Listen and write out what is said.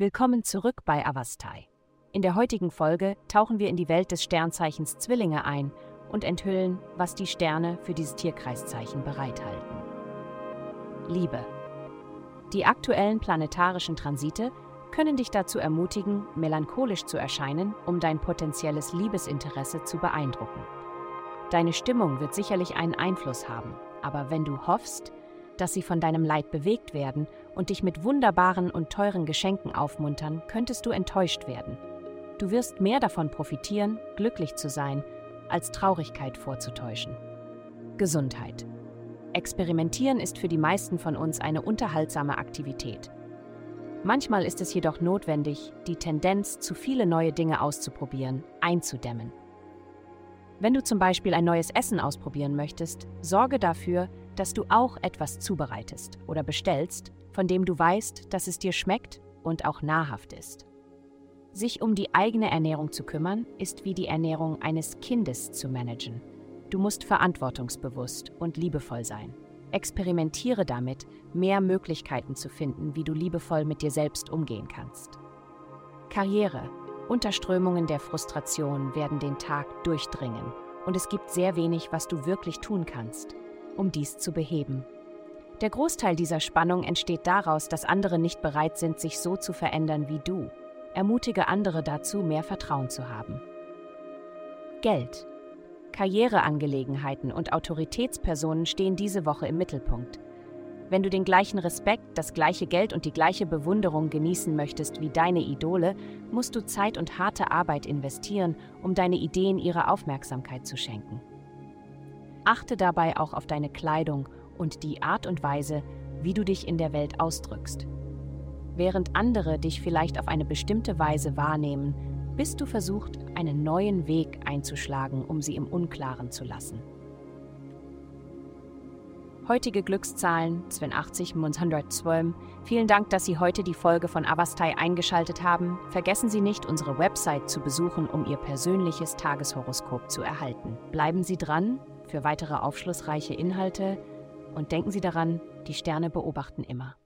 Willkommen zurück bei Avastai. In der heutigen Folge tauchen wir in die Welt des Sternzeichens Zwillinge ein und enthüllen, was die Sterne für dieses Tierkreiszeichen bereithalten. Liebe. Die aktuellen planetarischen Transite können dich dazu ermutigen, melancholisch zu erscheinen, um dein potenzielles Liebesinteresse zu beeindrucken. Deine Stimmung wird sicherlich einen Einfluss haben, aber wenn du hoffst, dass sie von deinem Leid bewegt werden und dich mit wunderbaren und teuren Geschenken aufmuntern, könntest du enttäuscht werden. Du wirst mehr davon profitieren, glücklich zu sein, als Traurigkeit vorzutäuschen. Gesundheit. Experimentieren ist für die meisten von uns eine unterhaltsame Aktivität. Manchmal ist es jedoch notwendig, die Tendenz, zu viele neue Dinge auszuprobieren, einzudämmen. Wenn du zum Beispiel ein neues Essen ausprobieren möchtest, sorge dafür, dass du auch etwas zubereitest oder bestellst, von dem du weißt, dass es dir schmeckt und auch nahrhaft ist. Sich um die eigene Ernährung zu kümmern, ist wie die Ernährung eines Kindes zu managen. Du musst verantwortungsbewusst und liebevoll sein. Experimentiere damit, mehr Möglichkeiten zu finden, wie du liebevoll mit dir selbst umgehen kannst. Karriere. Unterströmungen der Frustration werden den Tag durchdringen und es gibt sehr wenig, was du wirklich tun kannst um dies zu beheben. Der Großteil dieser Spannung entsteht daraus, dass andere nicht bereit sind, sich so zu verändern wie du. Ermutige andere dazu, mehr Vertrauen zu haben. Geld. Karriereangelegenheiten und Autoritätspersonen stehen diese Woche im Mittelpunkt. Wenn du den gleichen Respekt, das gleiche Geld und die gleiche Bewunderung genießen möchtest wie deine Idole, musst du Zeit und harte Arbeit investieren, um deine Ideen ihre Aufmerksamkeit zu schenken. Achte dabei auch auf deine Kleidung und die Art und Weise, wie du dich in der Welt ausdrückst. Während andere dich vielleicht auf eine bestimmte Weise wahrnehmen, bist du versucht, einen neuen Weg einzuschlagen, um sie im Unklaren zu lassen. Heutige Glückszahlen 82 112. Vielen Dank, dass Sie heute die Folge von Avastai eingeschaltet haben. Vergessen Sie nicht, unsere Website zu besuchen, um Ihr persönliches Tageshoroskop zu erhalten. Bleiben Sie dran für weitere aufschlussreiche Inhalte und denken Sie daran, die Sterne beobachten immer.